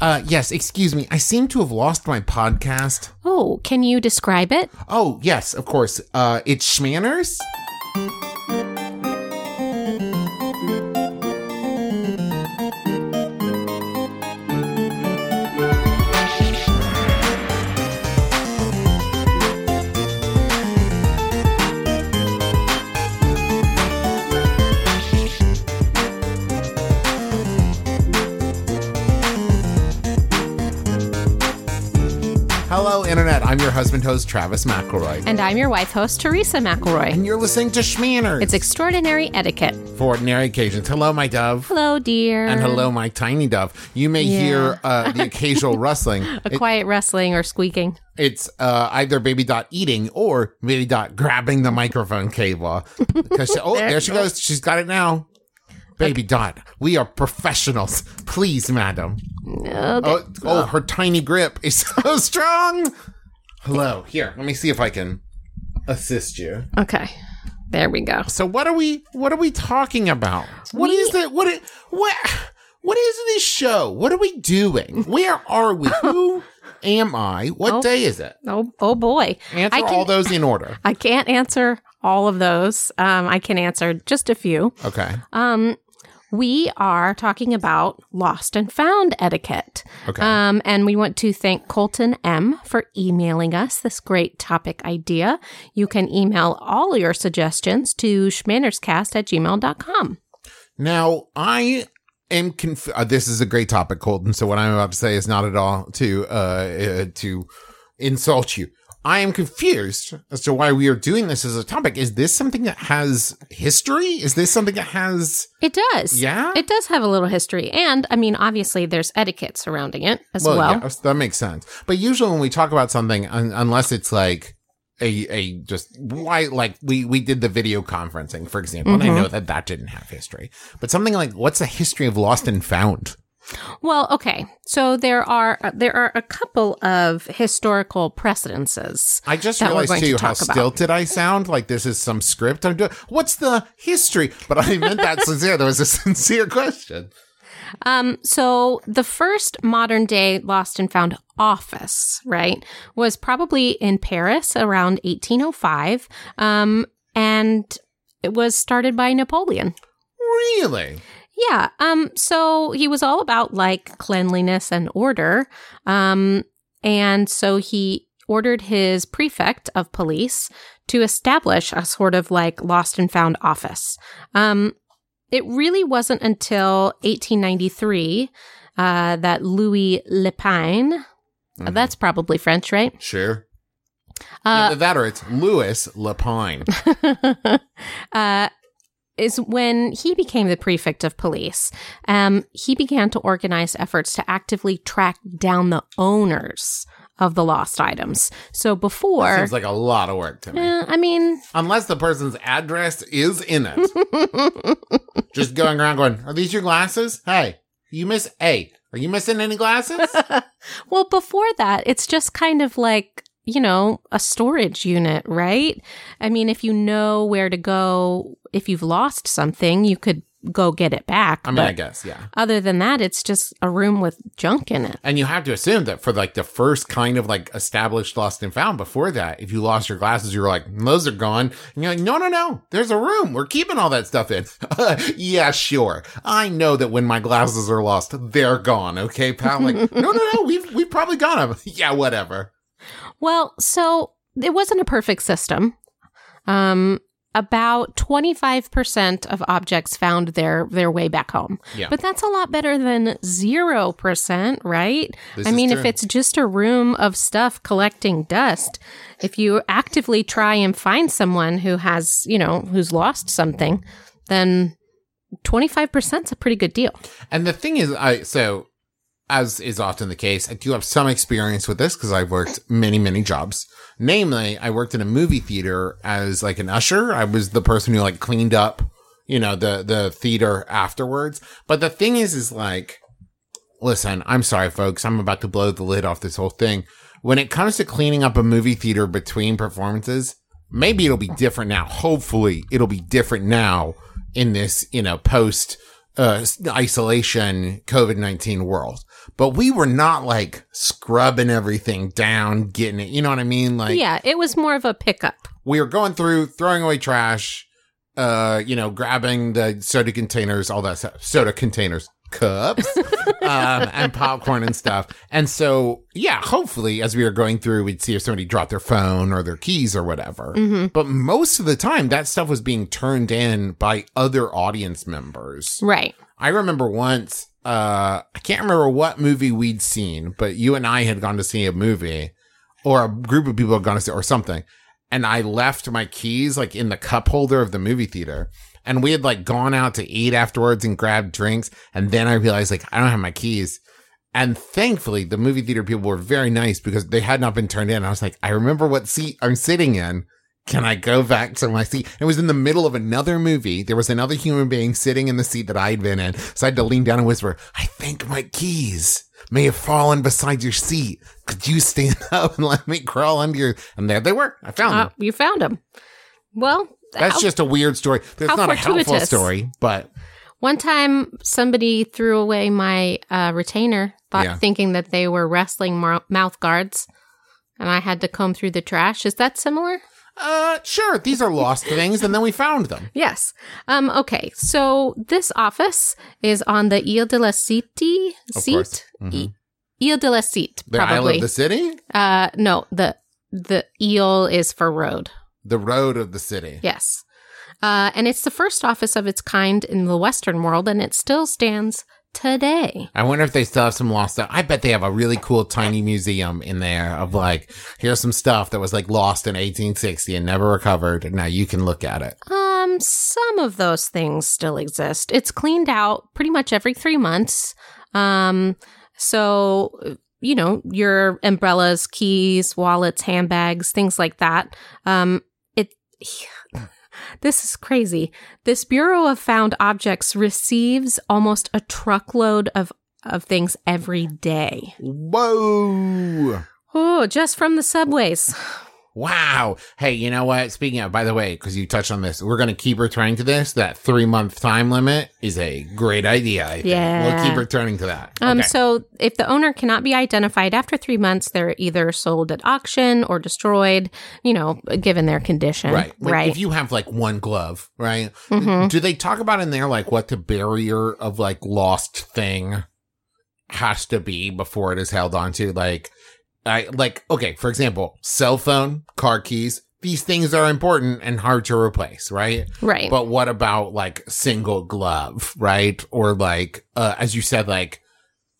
Uh, yes, excuse me. I seem to have lost my podcast. Oh, can you describe it? Oh, yes, of course. Uh, it's Schmanners. Husband host, Travis McElroy. And I'm your wife host, Teresa McElroy. And you're listening to Schmanners. It's extraordinary etiquette. for ordinary occasions. Hello, my dove. Hello, dear. And hello, my tiny dove. You may Yeah. hear uh, the occasional rustling. A It- quiet rustling or squeaking. it's uh, either Baby Dot eating or Baby Dot grabbing the microphone cable. 'Cause she- oh, There- there she goes. She's got it now. Baby Dot, we are professionals. Please, madam. Okay. Oh, oh, her tiny grip is so strong. Hello. Here, let me see if I can assist you. Okay. There we go. So what are we what are we talking about? What is it? What it, what what is this show? What are we doing? Where are we? Who am I? What Oh. day is it? Oh, oh boy. Answer I can- all those in order. I can't answer all of those. Um, I can answer just a few. Okay. Um, we are talking about lost and found etiquette. Okay. Um, and we want to thank Colton M for emailing us this great topic idea. You can email all your suggestions to schmannerscast at gmail.com. Now, I am conf- uh, this is a great topic, Colton. So what I'm about to say is not at all to uh, uh to insult you. I am confused as to why we are doing this as a topic. Is this something that has history? Is this something that has It does. yeah? It does have a little history. And I mean, obviously, there's etiquette surrounding it as well. yes, that makes sense. But usually when we talk about something, un- unless it's like a a just why like we we did the video conferencing, for example, and I Mhm. know that that didn't have history, but something like what's the history of lost and found? Well, okay. So there are uh, there are a couple of historical precedences. I just realized going to too how about. stilted I sound. Like this is some script I'm doing. What's the history? But I meant that sincere. That was a sincere question. Um, so the first modern day lost and found office, right, was probably in Paris around 1805. Um, and it was started by Napoleon. Really? Yeah. Um, so he was all about like cleanliness and order. Um, and so he ordered his prefect of police to establish a sort of like lost and found office. Um, it really wasn't until 1893 uh, that Louis Lepine, Mhm. that's probably French, right? Sure. Uh, Either that or it's Louis Lapine. uh, is when he became the prefect of police. Um, he began to organize efforts to actively track down the owners of the lost items. So before, Seems like a lot of work to me. eh, I mean, Unless the person's address is in it. Just going around going, Are these your glasses? Hey, you miss hey, are you missing any glasses? well, before that, it's just kind of like, you know, a storage unit, right? I mean, if you know where to go, if you've lost something, you could go get it back. I mean, I guess, yeah. other than that, it's just a room with junk in it. And you have to assume that for like the first kind of like established lost and found before that, if you lost your glasses, you were like, those are gone. And you're like, no, no, no, there's a room. We're keeping all that stuff in. yeah, sure. I know that when my glasses are lost, they're gone. Okay, pal. Like, no, no, no, we've, we've probably got them. yeah, whatever. Well, so it wasn't a perfect system. Um, about 25% of objects found their, their way back home. Yeah. But that's a lot better than 0%, right? This I mean, if it's just a room of stuff collecting dust, if you actively try and find someone who has, you know, who's lost something, then 25% is a pretty good deal. And the thing is, I so as is often the case, I do have some experience with this because I've worked many, many jobs. Namely, I worked in a movie theater as like an usher. I was the person who like cleaned up, you know, the the theater afterwards. But the thing is, is like, listen, I'm sorry, folks, I'm about to blow the lid off this whole thing. When it comes to cleaning up a movie theater between performances, maybe it'll be different now. Hopefully, it'll be different now in this, you know, post uh, isolation COVID 19 world. But we were not like scrubbing everything down, getting it. You know what I mean? Like, yeah, it was more of a pickup. we were going through, throwing away trash, uh, you know, grabbing the soda containers, all that stuff, soda containers, cups, um, and popcorn and stuff. And so, yeah, hopefully as we were going through, we'd see if somebody dropped their phone or their keys or whatever. hmm But most of the time, that stuff was being turned in by other audience members. Right. I remember once, uh, I can't remember what movie we'd seen, but you and I had gone to see a movie or a group of people had gone to see or something. And I left my keys like in the cup holder of the movie theater. And we had like gone out to eat afterwards and grabbed drinks. And then I realized like I don't have my keys. And thankfully the movie theater people were very nice because they had not been turned in. I was like, I remember what seat I'm sitting in. Can I go back to my seat? It was in the middle of another movie. There was another human being sitting in the seat that I'd been in. So I had to lean down and whisper, I think my keys may have fallen beside your seat. Could you stand up and let me crawl under your, and there they were. I found Uh, them. you found him. Well, That's how- just a weird story. That's not a helpful story, but one time somebody threw away my uh, retainer, thought, Yeah. thinking that they were wrestling mar- mouth guards, and I had to comb through the trash. Is that similar? uh, sure, these are lost things, and then we found them. Yes. Um, okay. So this office is on the Ile de la Cité seat. Mhm. Ile de la Cité, The Isle of the City, uh, no, the the Ile is for road. The road of the city. Yes. Uh, and it's the first office of its kind in the Western world, and it still stands today. I wonder if they still have some lost stuff. I bet they have a really cool tiny museum in there of like, here's some stuff that was like lost in 1860 and never recovered. And now you can look at it. Um, some of those things still exist. It's cleaned out pretty much every three months. Um, so you know your umbrellas, keys, wallets, handbags, things like that. Um. This is crazy. This Bureau of Found Objects receives almost a truckload of of things every day. Whoa. Oh, just from the subways. Wow. Hey, you know what? Speaking of, by the way, because you touched on this, we're going to keep returning to this. That three month time limit is a great idea. I think. Yeah. We'll keep returning to that. Um, okay. So, if the owner cannot be identified after three months, they're either sold at auction or destroyed. You know, given their condition. Right. Like right. if you have like one glove, right? Mhm. Do they talk about in there like what the barrier of like lost thing has to be before it is held onto? Like, I like okay, for example, cell phone, car keys. These things are important and hard to replace, right? right. But what about like single glove, right? Or like, uh, as you said, like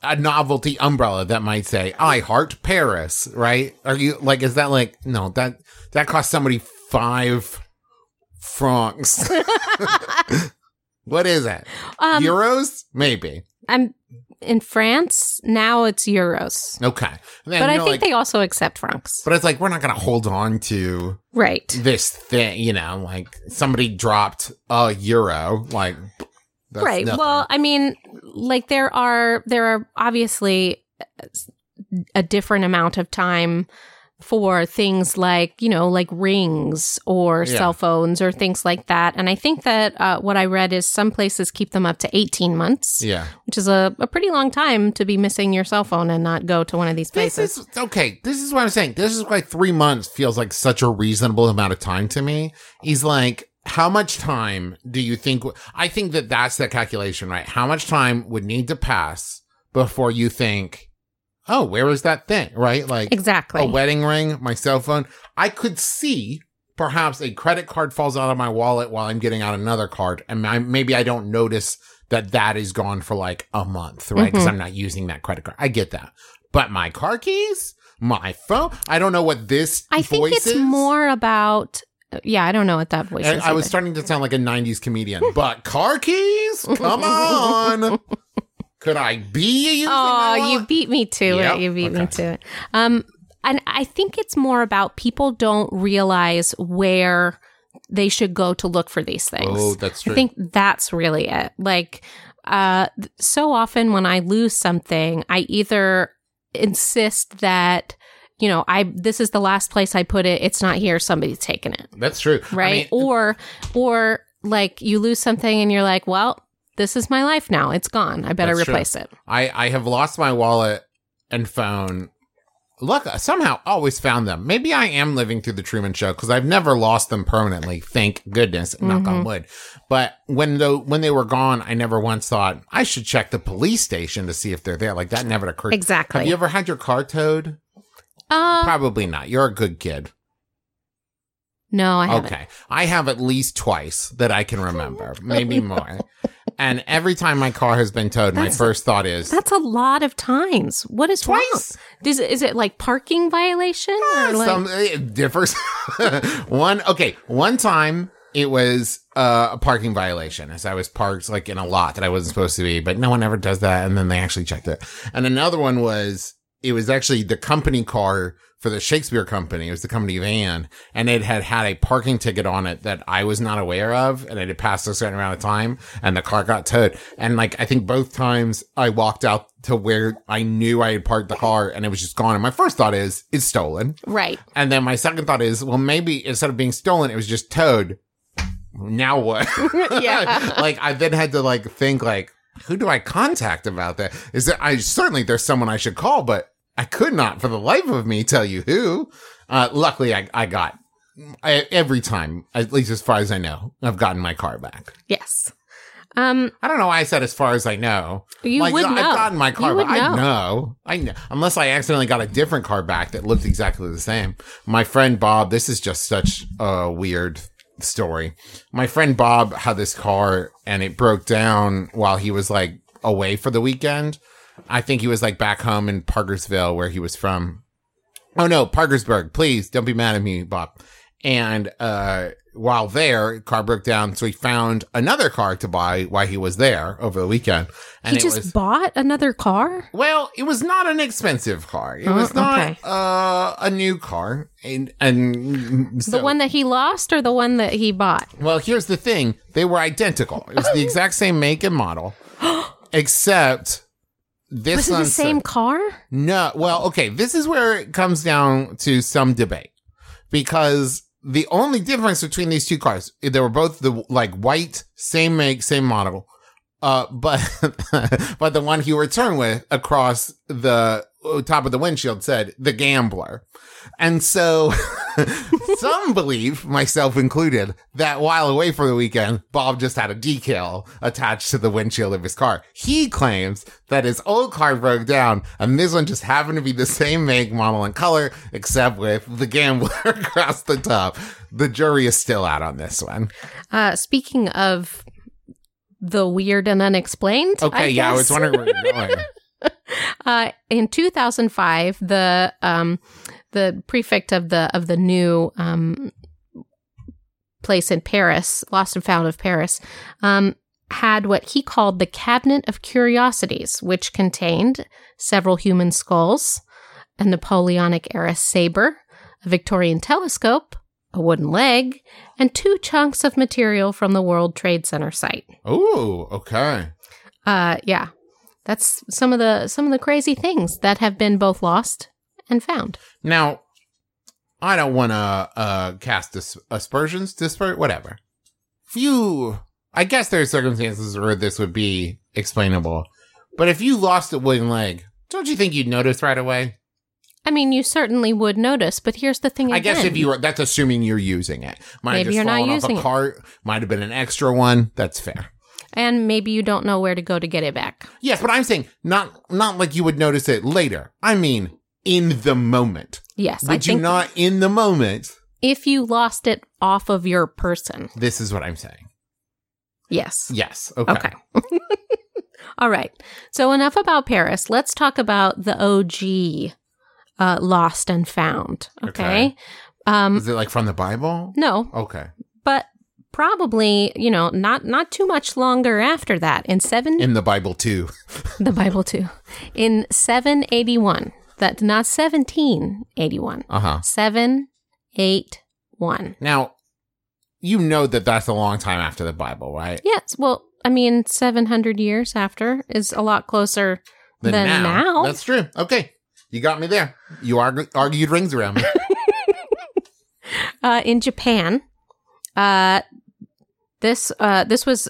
a novelty umbrella that might say "I heart Paris," right? Are you like, is that like no that that cost somebody five francs? what is it? um, Euros? Maybe. I'm in France now. It's euros, Okay. Then, but I know, think like- they also accept francs. But it's like we're not going to hold on to Right. this thing, you know. Like somebody dropped a euro, like that's right. nothing. Well, I mean, like there are there are obviously a different amount of time for things like you know like rings or Yeah. cell phones or things like that and i think that uh, what i read is some places keep them up to 18 months yeah. which is a, a pretty long time to be missing your cell phone and not go to one of these This places is okay. This is what I'm saying. This is why three months feels like such a reasonable amount of time to me. He's like, how much time do you think? I think that that's the calculation, right? How much time would need to pass before you think, oh, where is that thing, right? Like exactly a wedding ring, my cell phone. I could see perhaps a credit card falls out of my wallet while I'm getting out another card, and I, maybe I don't notice that that is gone for like a month, right? Because Mhm. I'm not using that credit card. I get that, but my car keys, my phone, I don't know what this. i think it's is. more about yeah i don't know what that voice I was starting to sound like a '90s comedian, but car keys, come on. Could I be my Oh, you beat me to Yep. it. You beat me to it. Um, and I think it's more about people don't realize where they should go to look for these things. Oh, that's true. I think that's really it. Like, uh, so often when I lose something, I either insist that, you know, I this is the last place I put it. It's not here. Somebody's taken it, that's true. I right? mean, or, or like you lose something and you're like, well, this is my life now. It's gone. I better That's true. replace it. I, I have lost my wallet and phone. Look, I somehow always found them. Maybe I am living through the Truman Show because I've never lost them permanently. Thank goodness, knock on Mhm. wood. But when the when they were gone, I never once thought I should check the police station to see if they're there. Like that never occurred. Exactly. Have you ever had your car towed? uh, Probably not. You're a good kid. No, I haven't. Okay. I have at least twice that I can remember, maybe more. And every time my car has been towed, my first thought is That's a lot of times. What is twice. wrong? Is, it- is it like parking violation? Or like, Some it differs. one okay, one time it was uh, a parking violation as I was parked like in a lot that I wasn't supposed to be, but no one ever does that, and then they actually checked it. And another one was it was actually the company car for the Shakespeare company. It was the company van, and it had had a parking ticket on it that I was not aware of, and it had passed a certain amount of time, and the car got towed. And like I think both times I walked out to where I knew I had parked the car, and it was just gone. And my first thought is it's stolen. right. And then my second thought is, well, maybe instead of being stolen, it was just towed. Now what? Yeah. like I then had to like think like, who do I contact about that? Is there? I certainly there's someone I should call, but I could not for the life of me tell you who. Uh, luckily, I I got I, every time, at least as far as I know, I've gotten my car back. Yes. Um, I don't know why I said as far as I know. you like, would I've know. gotten my car You back. I know. know. I know. Unless I accidentally got a different car back that looked exactly the same. My friend Bob, this is just such a weird story. My friend Bob had this car and it broke down while he was like away for the weekend. I think he was like back home in Parkersville where he was from. Oh no, Parkersburg. Please don't be mad at me, Bob. And uh while there, car broke down, so he found another car to buy while he was there over the weekend. And he just was bought another car? well, it was not an expensive car. It Oh, was not okay. uh, a new car. And and so, the one that he lost or the one that he bought? well, here's the thing. They were identical. It was the exact same make and model. except this Was it the same car? no, well, okay, this is where it comes down to some debate because the only difference between these two cars, they were both the like white, same make, same model. Uh, but, but the one he returned with across the uh, top of the windshield said the gambler. And so some believe, myself included, that while away for the weekend, Bob just had a decal attached to the windshield of his car. He claims that his old car broke down and this one just happened to be the same make, model, and color, except with the gambler across the top. The jury is still out on this one. Uh, speaking of the weird and unexplained. Okay, yeah, I was wondering where you're going. Uh, in 2005, the um, the prefect of the of the new um, place in Paris, Lost and Found of Paris, um, had what he called the Cabinet of Curiosities, which contained several human skulls, a Napoleonic era saber, a Victorian telescope, a wooden leg, and two chunks of material from the World Trade Center site. Oh, okay. Uh, yeah, that's some of the some of the crazy things that have been both lost and found. Now, I don't want to uh, cast dis- aspersions, disper, whatever. Few, I guess there are circumstances where this would be explainable. But if you lost a wooden leg, don't you think you'd notice right away? I mean, you certainly would notice, but here's the thing. I guess if you were, that's assuming you're using it. Might Maybe have just you're not off using a it. cart. Might have been an extra one. That's fair. and maybe you don't know where to go to get it back. Yes, but I'm saying not not like you would notice it later. I mean, in the moment. Yes, I Would you think not in the moment? if you lost it off of your person. This is what I'm saying. Yes. Yes. Okay. Okay. All right. So enough about Paris. Let's talk about the OG uh, lost and found. Okay. Okay. Um, Is it like from the Bible? no, Okay. but probably you know not not too much longer after that. In seven, In the Bible too. the Bible too. In seven eighty one. That not seventeen eighty one. Uh huh. Seven eight one. Now, you know that that's a long time after the Bible, right? Yes. Well, I mean, seven hundred years after is a lot closer Then than now. That's true. Okay. You got me there. You argu- argued rings around me. uh, in Japan. Uh, this uh, this was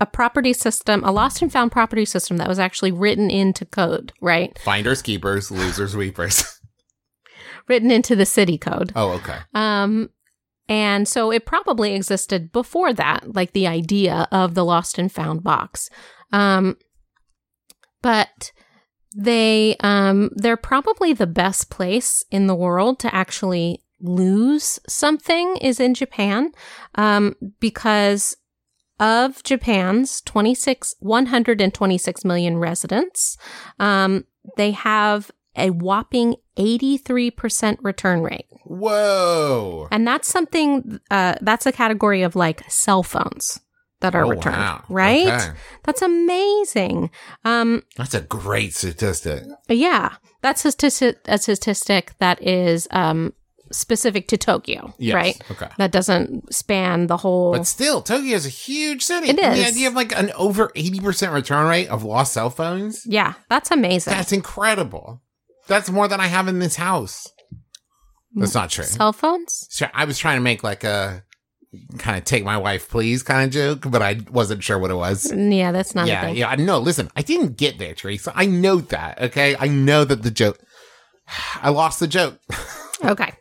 a property system, a lost and found property system that was actually written into code, right? Finders keepers, losers weepers. Written into the city code. oh, okay. Um, and so it probably existed before that, like the idea of the lost and found box. Um, but they um, they're probably the best place in the world to actually lose something is in Japan, um, because of Japan's 26 126 million residents, um, they have a whopping 83% return rate. Whoa. And that's something, uh, that's a category of like cell phones that are Oh, returned, wow. right? Okay. That's amazing. Um, That's a great statistic. yeah, that's a statistic, a statistic that is um, specific to Tokyo, Yes. right? Okay. That doesn't span the whole. But still, Tokyo is a huge city. It And The is. idea of like an over 80% return rate of lost cell phones. yeah, that's amazing. That's incredible. That's more than I have in this house. That's not true. Cell phones? So I was trying to make like a kind of take my wife please kind of joke, but I wasn't sure what it was. Yeah, that's not yeah, yeah. No, listen, I didn't get there, Teresa. I know that. Okay, I know that the joke. I lost the joke. Okay.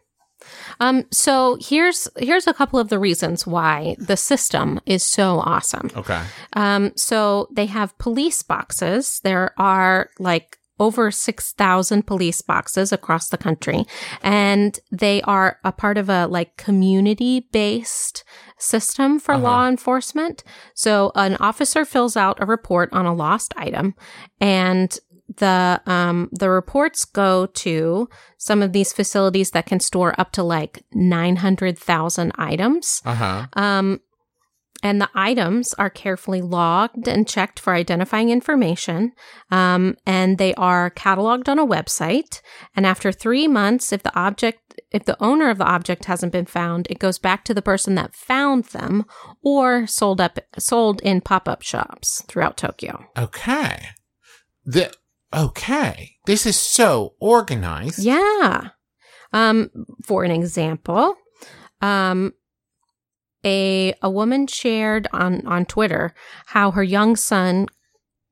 Um, so here's here's a couple of the reasons why the system is so awesome. Okay. Um, so they have police boxes. There are like over 6,000 police boxes across the country. And they are a part of a like community based system for Uh-huh. law enforcement. So an officer fills out a report on a lost item and the um the reports go to some of these facilities that can store up to like 900,000 items. Uh huh. Um, and the items are carefully logged and checked for identifying information. Um, and they are cataloged on a website. And after three months, if the object, if the owner of the object hasn't been found, it goes back to the person that found them or sold up, sold in pop up shops throughout Tokyo. Okay. The okay. This is so organized. Yeah. Um, for an example, um, a a woman shared on on Twitter how her young son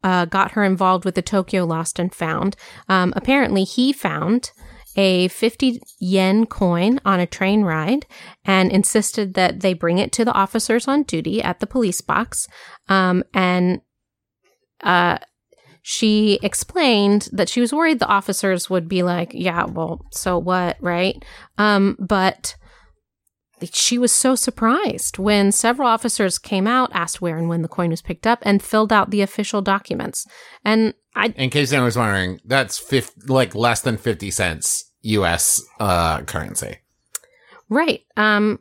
uh, got her involved with the Tokyo Lost and Found. Um, apparently, he found a 50 yen coin on a train ride and insisted that they bring it to the officers on duty at the police box. Um, and uh, she explained that she was worried the officers would be like, yeah, well, so what, right? Um, but she was so surprised when several officers came out, asked where and when the coin was picked up, and filled out the official documents. And I, In case anyone was wondering, that's like less than 50 cents US uh, currency. right, um,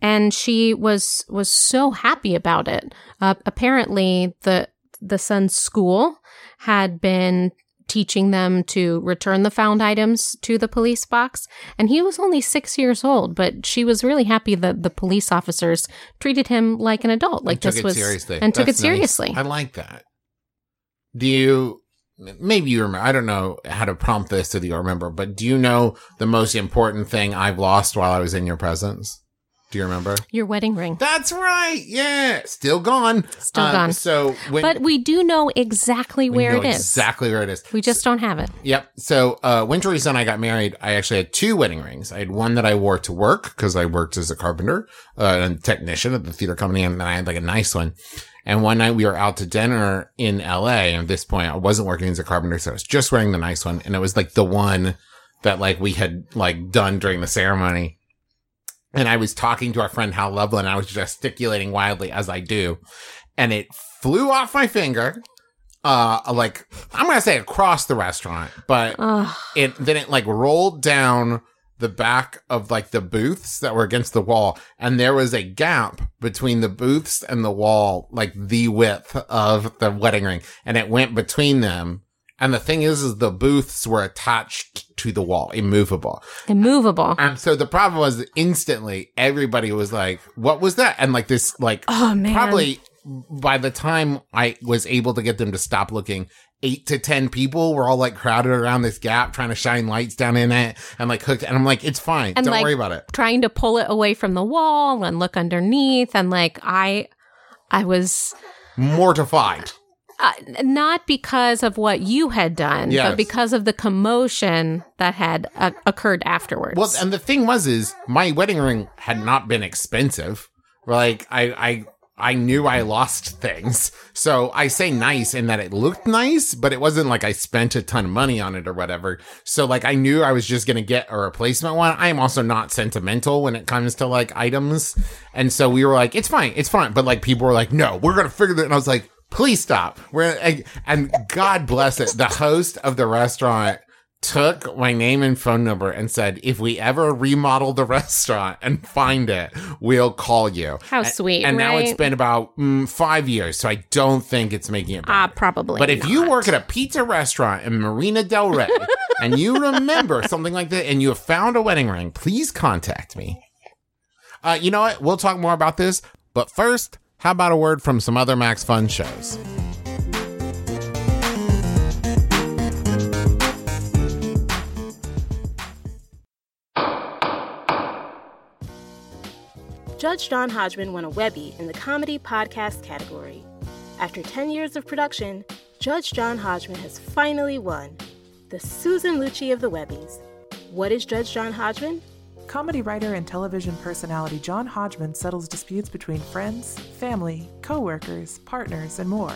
and she was was so happy about it. Uh, apparently, the the son's school had been teaching them to return the found items to the police box. And he was only six years old, but she was really happy that the police officers treated him like an adult, like this was seriously. and took it nice. seriously. I like that. Do you? Maybe you remember. I don't know how to prompt this so that you remember, but do you know the most important thing I've lost while I was in your presence? Do you remember? Your wedding ring, That's right. Yeah, still gone. still Uh, gone. So when But we do know exactly where know it is. exactly where it is. We just don't have it. Yep. So uh, when Teresa and I got married, I actually had two wedding rings. I had one that I wore to work because I worked as a carpenter uh, and technician at the theater company, and then I had like a nice one. And one night we were out to dinner in LA. And at this point, I wasn't working as a carpenter, so I was just wearing the nice one, and it was like the one that like we had like done during the ceremony. And I was talking to our friend Hal Lublin, and I was gesticulating wildly as I do, and it flew off my finger. Uh, like I'm gonna say across the restaurant, but Ugh. it then it like rolled down the back of like the booths that were against the wall and there was a gap between the booths and the wall like the width of the wedding ring and it went between them and the thing is is the booths were attached to the wall immovable immovable. and so the problem was instantly everybody was like what was that and like this like Oh man. probably by the time I was able to get them to stop looking, eight to ten people were all like crowded around this gap trying to shine lights down in it and like hooked. And I'm like, it's fine. And, Don't like, worry about it. trying to pull it away from the wall and look underneath and like I I was mortified. Uh, not because of what you had done, Yes. but because of the commotion that had uh, occurred afterwards. Well, and the thing was, is my wedding ring had not been expensive. Like I, I, I knew I lost things, so I say nice in that it looked nice, but it wasn't like I spent a ton of money on it or whatever. So like I knew I was just gonna get a replacement one. I am also not sentimental when it comes to like items, and so we were like, it's fine, it's fine. But like people were like, no, we're gonna figure that, and I was like. Please stop. We're and- and God bless it. The host of the restaurant took my name and phone number and said, if we ever remodel the restaurant and find it, we'll call you. How And- sweet, And now it's been about mm, five years, so I don't think it's making it Ah, better. probably. but if you work at a pizza restaurant in Marina Del Rey and you remember something like that and you have found a wedding ring, please contact me. Uh, you know what? We'll talk more about this. But first, how about a word from some other Max Fun shows? Judge John Hodgman won a Webby in the comedy podcast category. After 10 years of production, Judge John Hodgman has finally won the Susan Lucci of the Webbies. What is Judge John Hodgman? Comedy writer and television personality John Hodgman settles disputes between friends, family, coworkers, partners, and more.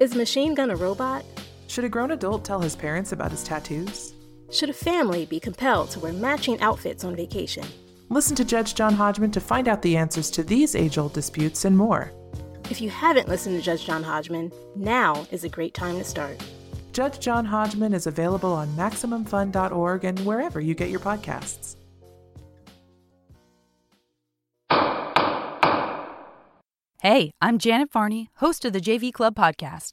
Is Machine Gun a robot? Should a grown adult tell his parents about his tattoos? Should a family be compelled to wear matching outfits on vacation? Listen to Judge John Hodgman to find out the answers to these age old disputes and more. If you haven't listened to Judge John Hodgman, now is a great time to start. Judge John Hodgman is available on MaximumFun.org and wherever you get your podcasts. Hey, I'm Janet Varney, host of the JV Club podcast.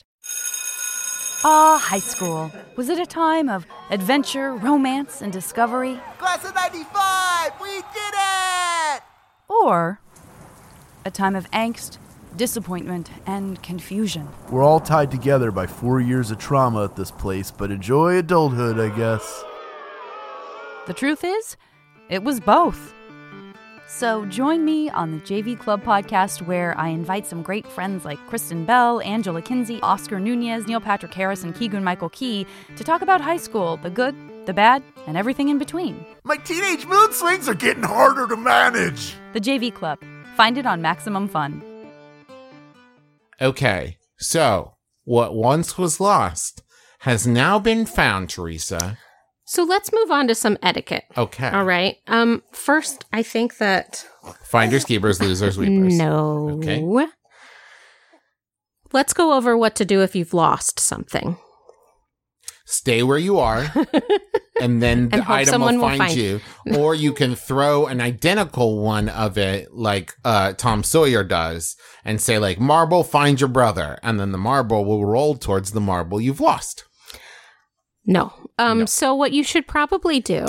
Ah, high school. Was it a time of adventure, romance, and discovery? Class of 95! We did it! Or a time of angst, disappointment, and confusion? We're all tied together by four years of trauma at this place, but enjoy adulthood, I guess. The truth is, it was both. So join me on the JV Club podcast, where I invite some great friends like Kristen Bell, Angela Kinsey, Oscar Nunez, Neil Patrick Harris, and Keegan Michael Key to talk about high school, the good, the bad, and everything in between. My teenage mood swings are getting harder to manage! The JV Club. Find it on Maximum Fun. Okay, so what once was lost has now been found, Teresa. So let's move on to some etiquette. Okay. All right. Um. First, I think that Finders, keepers, losers, weepers. no. Okay. Let's go over what to do if you've lost something. Stay where you are, and then the And item will will find, find- you. Or you can throw an identical one of it, like uh, Tom Sawyer does, and say like "Marble, find your brother," and then the marble will roll towards the marble you've lost. No. Um. No. So what you should probably do,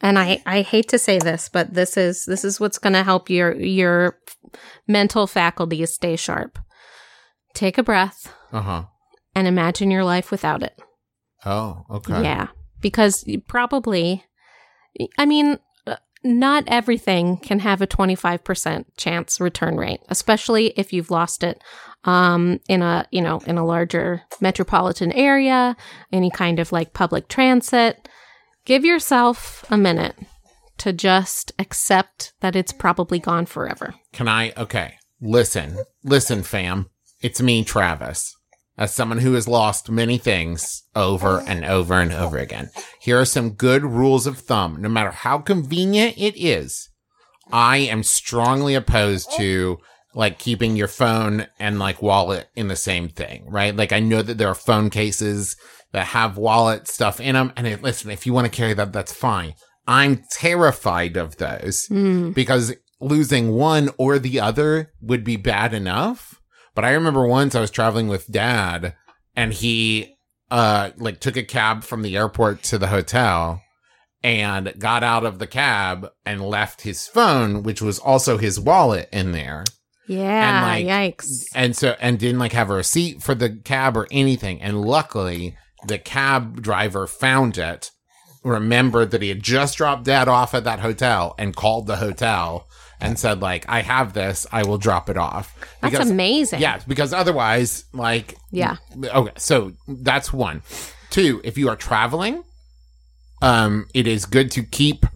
and I I hate to say this, but this is this is what's going to help your your mental faculties stay sharp. Take a breath Uh huh. and imagine your life without it. Oh, okay. Yeah, because you probably, I mean, uh, not everything can have a 25% chance return rate, especially if you've lost it um, in a, you know, in a larger metropolitan area, any kind of like public transit. Give yourself a minute to just accept that it's probably gone forever. Can I? Okay. Listen, listen, fam. It's me, Travis. As someone who has lost many things over and over and over again, here are some good rules of thumb. No matter how convenient it is, I am strongly opposed to like keeping your phone and like wallet in the same thing, right? Like I know that there are phone cases that have wallet stuff in them. And it, listen, if you want to carry that, that's fine. I'm terrified of those because losing one or the other would be bad enough. But I remember once I was traveling with dad and he uh like took a cab from the airport to the hotel and got out of the cab and left his phone, which was also his wallet in there. Yeah, And like, yikes. And so, and didn't like have a receipt for the cab or anything. And luckily, the cab driver found it, remembered that he had just dropped dad off at that hotel and called the hotel and said like, "I have this. I will drop it off." That's amazing. Yeah, because otherwise, like, Yeah. Okay, so that's one. Two, if you are traveling, um, it is good to keep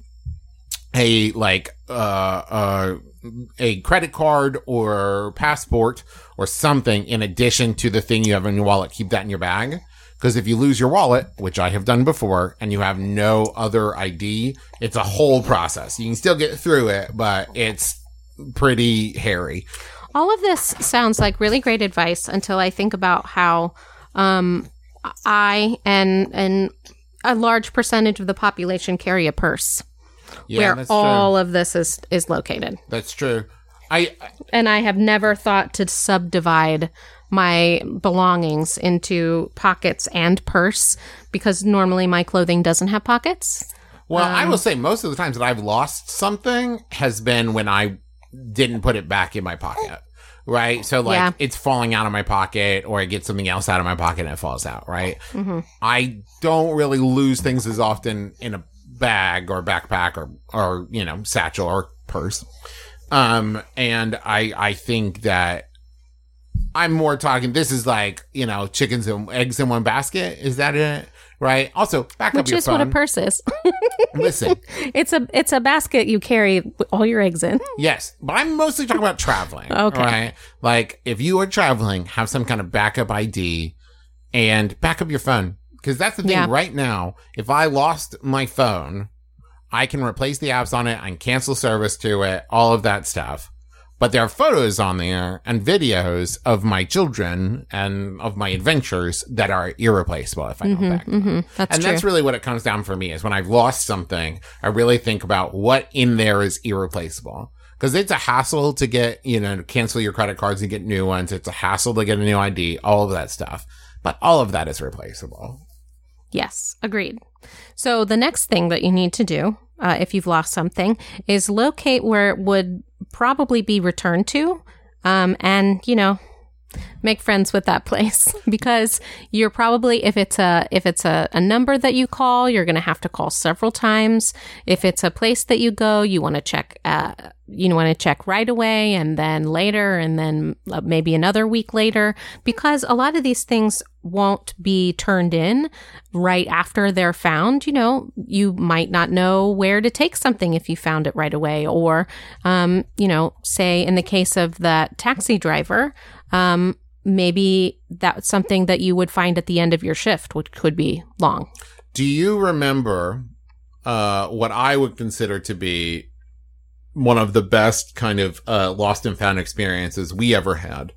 a like uh uh a credit card or passport or something in addition to the thing you have in your wallet. Keep that in your bag. Because if you lose your wallet, which I have done before, and you have no other ID, it's a whole process. You can still get through it, but it's pretty hairy. All of this sounds like really great advice until I think about how um, I and and a large percentage of the population carry a purse Yeah, where all true. of this is is located. That's true. I And I have never thought to subdivide my belongings into pockets and purse because normally my clothing doesn't have pockets. Well, I Um, will say most of the times that I've lost something has been when I didn't put it back in my pocket. Right. So like Yeah. it's falling out of my pocket or I get something else out of my pocket and it falls out. Right. Mm-hmm. I don't really lose things as often in a bag or backpack or, or, you know, satchel or purse. Um, and I, I think that I'm more talking, this is like, you know, chickens and eggs in one basket. Is that it? Right. Also back up Which your is phone. what a purse is. Listen. it's a it's a basket you carry all your eggs in. Yes, but I'm mostly talking about traveling. Okay. Right? Like, if you are traveling, have some kind of backup ID and back up your phone. Because that's the thing Yeah. right now. If I lost my phone, I can replace the apps on it, and cancel service to it, all of that stuff. But there are photos on there and videos of my children and of my adventures that are irreplaceable if I don't back them up. hmm That's and true. that's really what it comes down for me is when I've lost something, I really think about what in there is irreplaceable. Because it's a hassle to get, you know, cancel your credit cards and get new ones. It's a hassle to get a new ID, all of that stuff. But all of that is replaceable. Yes, agreed. So the next thing that you need to do, uh, if you've lost something, is locate where it would probably be returned to, um, and you know, make friends with that place because you're probably if it's a if it's a, a number that you call, you're going to have to call several times. If it's a place that you go, you want to check. Uh, you want to check right away and then later and then uh, maybe another week later because a lot of these things won't be turned in right after they're found. You know, you might not know where to take something if you found it right away. Or, um, you know, say in the case of that taxi driver, um, maybe that's something that you would find at the end of your shift, which could be long. Do you remember uh, what I would consider to be one of the best kind of uh, lost and found experiences we ever had?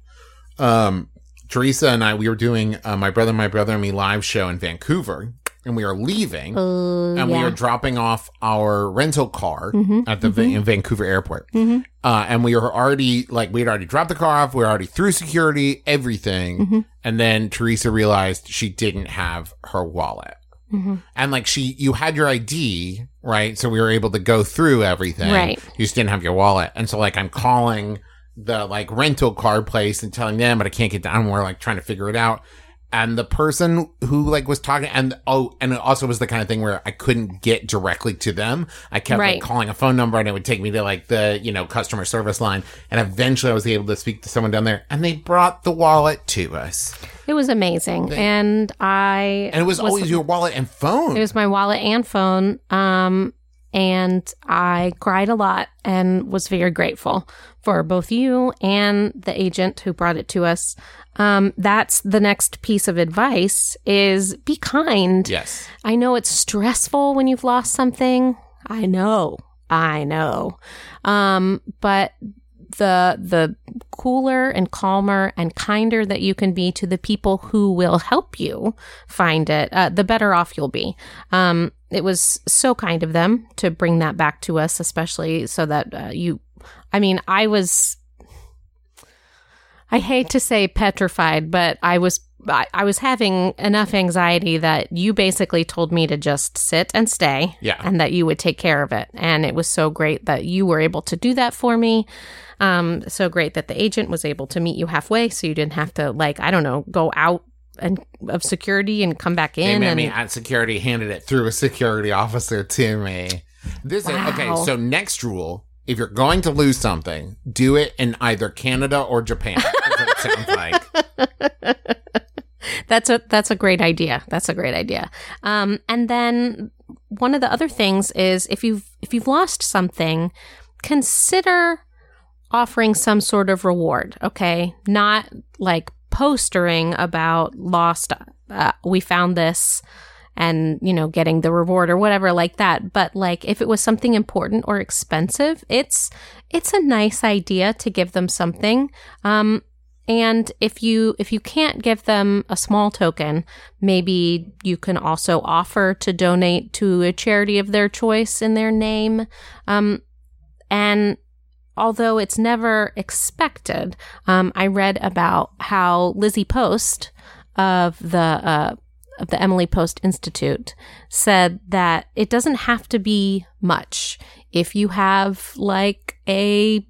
Um, Teresa and I, we were doing uh, my brother, my brother and me live show in Vancouver, and we are leaving. Uh, and we are dropping off our rental car Mhm, at the Va- Vancouver airport. Mhm. Uh, and we were already like we had already dropped the car off. We were already through security, everything. Mhm. And then Teresa realized she didn't have her wallet. Mhm. And like she, you had your ID, right? So we were able to go through everything. Right. You just didn't have your wallet. And so like I'm calling the like rental car place and telling them, but I can't get down. We're like trying to figure it out. And the person who like was talking and oh, and it also was the kind of thing where I couldn't get directly to them. I kept Right. like calling a phone number and it would take me to like the, you know, customer service line. And eventually I was able to speak to someone down there and they brought the wallet to us. It was amazing. and I. And it was, always your wallet and phone. It was my wallet and phone. Um, and I cried a lot and was very grateful for both you and the agent who brought it to us. Um, that's the next piece of advice is be kind. yes. I know it's stressful when you've lost something. I know. I know. Um, but the the cooler and calmer and kinder that you can be to the people who will help you find it, uh, the better off you'll be. Um, it was so kind of them to bring that back to us, especially so that uh, you. I mean, I was. I hate to say petrified, but I was I, I was having enough anxiety that you basically told me to just sit and stay Yeah. and that you would take care of it. And it was so great that you were able to do that for me. Um, so great that the agent was able to meet you halfway so you didn't have to like, I don't know, go out and of security and come back in. They met and me at security, handed it through a security officer to me. This is okay. So next rule if you're going to lose something, do it in either Canada or Japan. That's sounds like. That's a that's a great idea. That's a great idea. Um, and then one of the other things is if you've if you've lost something, consider offering some sort of reward. Okay, not like postering about lost. Uh, we found this, and you know, getting the reward or whatever like that. But like if it was something important or expensive, it's it's a nice idea to give them something. Um, and if you if you can't give them a small token, maybe you can also offer to donate to a charity of their choice in their name. Um, and although it's never expected, um, I read about how Lizzie Post of the uh, of the Emily Post Institute said that it doesn't have to be much. If you have like a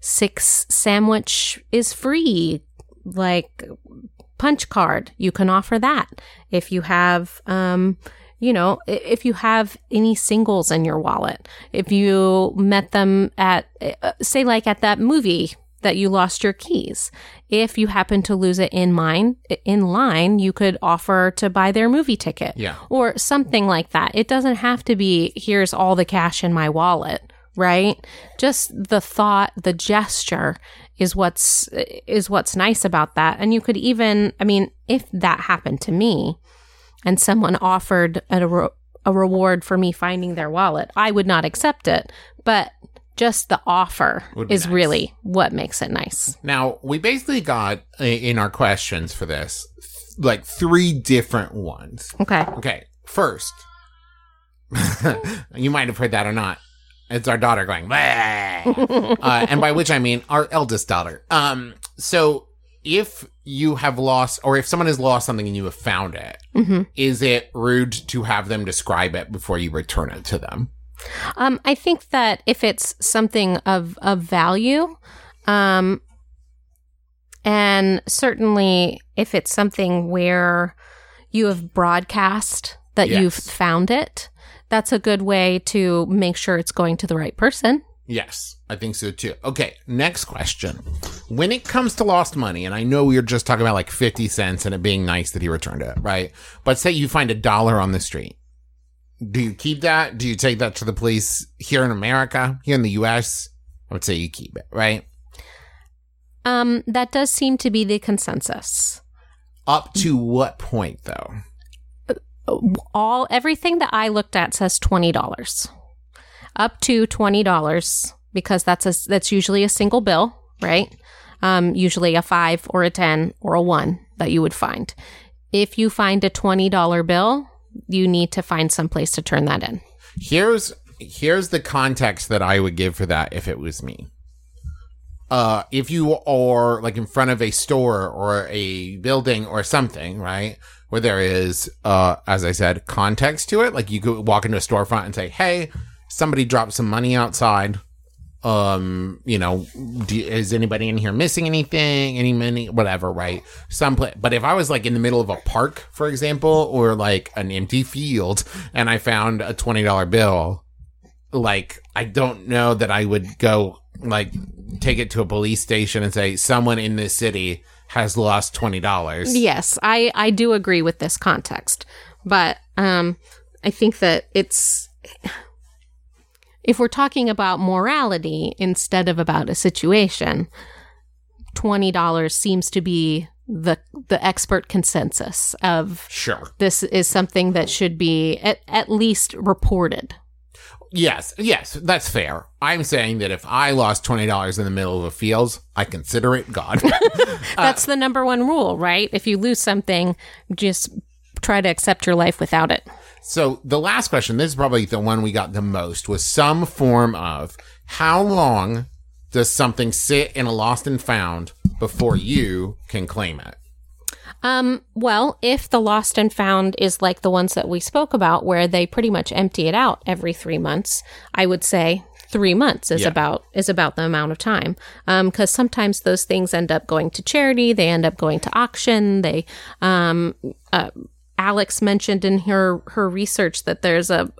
six sandwich is free, like punch card, you can offer that. If you have, um, you know, if you have any singles in your wallet, if you met them at, uh, say, like at that movie that you lost your keys, if you happen to lose it in mine in line, you could offer to buy their movie ticket, Yeah. or something like that. It doesn't have to be here's all the cash in my wallet, right? Just the thought, the gesture is what's is what's nice about that. And you could even, I mean, if that happened to me and someone offered a, re- a reward for me finding their wallet, I would not accept it. But just the offer is nice. really what makes it nice. Now, we basically got in our questions for this like three different ones. Okay. Okay, first, you might have heard that or not. It's our daughter going, uh, and by which I mean our eldest daughter. Um, so if you have lost, or if someone has lost something and you have found it, is hmm it rude to have them describe it before you return it to them? Um, I think that if it's something of of value, um, and certainly if it's something where you have broadcast that you've found it, that's a good way to make sure it's going to the right person. Yes, I think so too. Okay, next question. When it comes to lost money, and I know we were just talking about like 50 cents and it being nice that he returned it, right? But say you find a dollar on the street. Do you keep that? Do you take that to the police here in America, here in the US? I would say you keep it, right? Um, that does seem to be the consensus. Up to what point though? all everything that I looked at says twenty dollars, up to twenty dollars because that's a that's usually a single bill, right? Um, usually a five or a ten or a one that you would find. If you find a twenty dollar bill, you need to find some place to turn that in. Here's here's the context that I would give for that if it was me. Uh, if you are like in front of a store or a building or something, right, where there is, uh, as I said, context to it, like you could walk into a storefront and say, "Hey, somebody dropped some money outside. Um, you know, do, is anybody in here missing anything? Any money, whatever, right? Some pla But if I was like in the middle of a park, for example, or like an empty field, and I found a twenty dollar bill, like I don't know that I would go like take it to a police station and say someone in this city has lost twenty dollars. Yes, I I do agree with this context, but um, I think that it's if we're talking about morality instead of about a situation, twenty dollars seems to be the the expert consensus of Sure. this is something that should be at, at least reported. Yes, yes, that's fair. I'm saying that if I lost twenty dollars in the middle of a field, I consider it God. Uh, that's the number one rule, right? If you lose something, just try to accept your life without it. So the last question, this is probably the one we got the most, was some form of how long does something sit in a lost and found before you can claim it? Um, well, if the lost and found is like the ones that we spoke about, where they pretty much empty it out every three months, I would say three months is Yeah. about is about the amount of time. Um, because sometimes those things end up going to charity, they end up going to auction. They, um, uh, Alex mentioned in her her research that there's a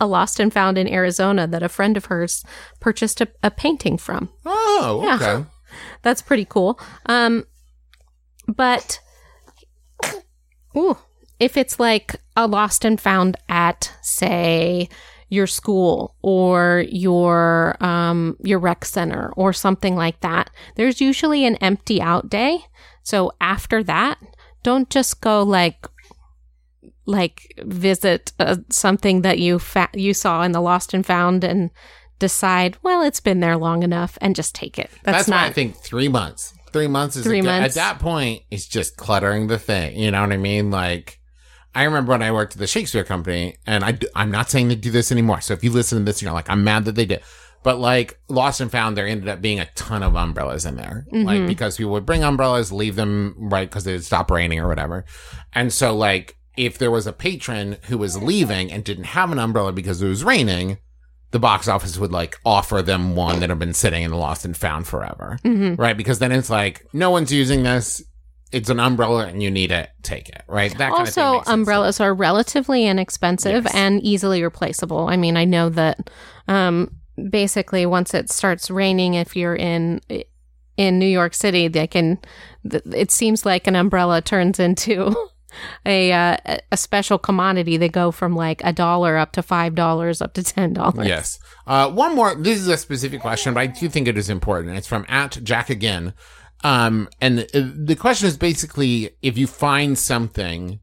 a lost and found in Arizona that a friend of hers purchased a, a painting from. Oh, Yeah. okay. That's pretty cool. Um, but ooh, if it's like a lost and found at, say, your school or your um your rec center or something like that, there's usually an empty out day. So after that, don't just go like like visit uh, something that you fa- you saw in the lost and found and decide well it's been there long enough and just take it that's, That's, not why I think three months. Three months is a Three good- months. At that point, it's just cluttering the thing. You know what I mean? Like, I remember when I worked at the Shakespeare Company, and I, do- I'm not saying they do this anymore. So if you listen to this, you're like, I'm mad that they did. But like Lost and Found, there ended up being a ton of umbrellas in there, like because people would bring umbrellas, leave them right because it would stop raining or whatever. And so like if there was a patron who was leaving and didn't have an umbrella because it was raining, the box office would like offer them one that had been sitting in the lost and found forever. Mhm. Right. Because then it's like, no one's using this. It's an umbrella and you need it. Take it. Right. That kind of thing also makes sense. umbrellas are relatively inexpensive Yes. and easily replaceable i mean i know that um basically once it starts raining if you're in in new york city they can it seems like an umbrella turns into a uh, a special commodity they go from like a dollar up to five dollars up to ten dollars Yes. Uh, one more. This is a specific question, but I do think it is important. It's from at Jack again. Um, and uh, the question is basically if you find something,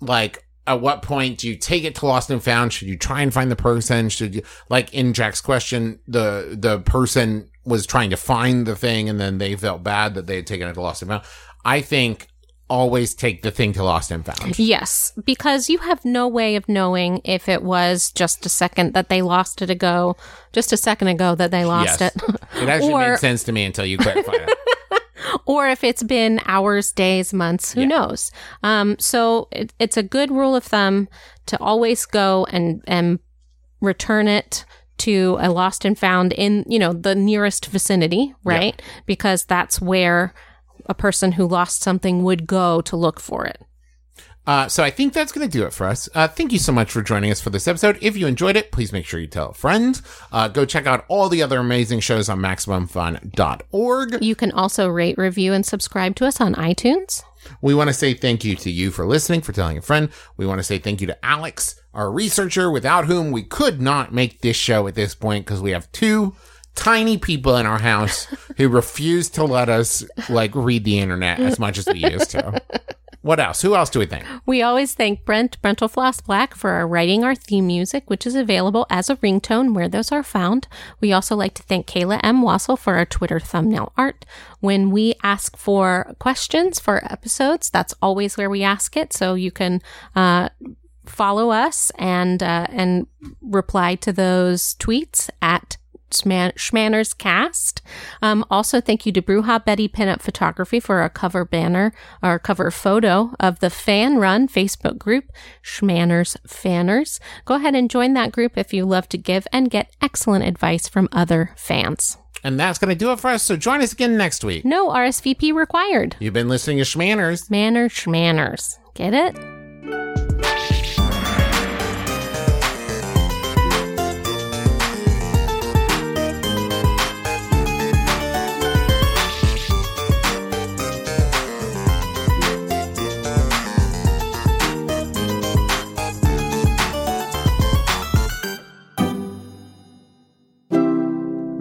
like at what point do you take it to lost and found? Should you try and find the person? Should you like in Jack's question, the the person was trying to find the thing and then they felt bad that they had taken it to lost and found. I think always take the thing to lost and found. Yes, because you have no way of knowing if it was just a second that they lost it ago, just a second ago that they lost Yes. it, It actually Or- makes sense to me until you clarify it. or if it's been hours, days, months, who Yeah. knows? Um, so it, it's a good rule of thumb to always go and and return it to a lost and found in you know the nearest vicinity, right? Because that's where a person who lost something would go to look for it. Uh, so I think that's going to do it for us. Uh, thank you so much for joining us for this episode. If you enjoyed it, please make sure you tell a friend. Uh, go check out all the other amazing shows on MaximumFun.org. You can also rate, review, and subscribe to us on iTunes. We want to say thank you to you for listening, for telling a friend. We want to say thank you to Alex, our researcher, without whom we could not make this show at this point because we have two tiny people in our house who refuse to let us like read the internet as much as we used to. What else? Who else do we think? We always thank Brent brentalfloss Black for our writing our theme music, which is available as a ringtone where those are found. We also like to thank Kayla M. Wasil for our Twitter thumbnail art. When we ask for questions for episodes, that's always where we ask it. So you can uh, follow us and uh, and reply to those tweets at Schmanners Cast. Um, also, thank you to Bruja Betty Pinup Photography for our cover banner or cover photo of the fan run Facebook group, Schmanners Fanners. Go ahead and join that group if you love to give and get excellent advice from other fans. And that's going to do it for us. So join us again next week. No RSVP required. You've been listening to Schmanners. Manner Schmanners. Get it?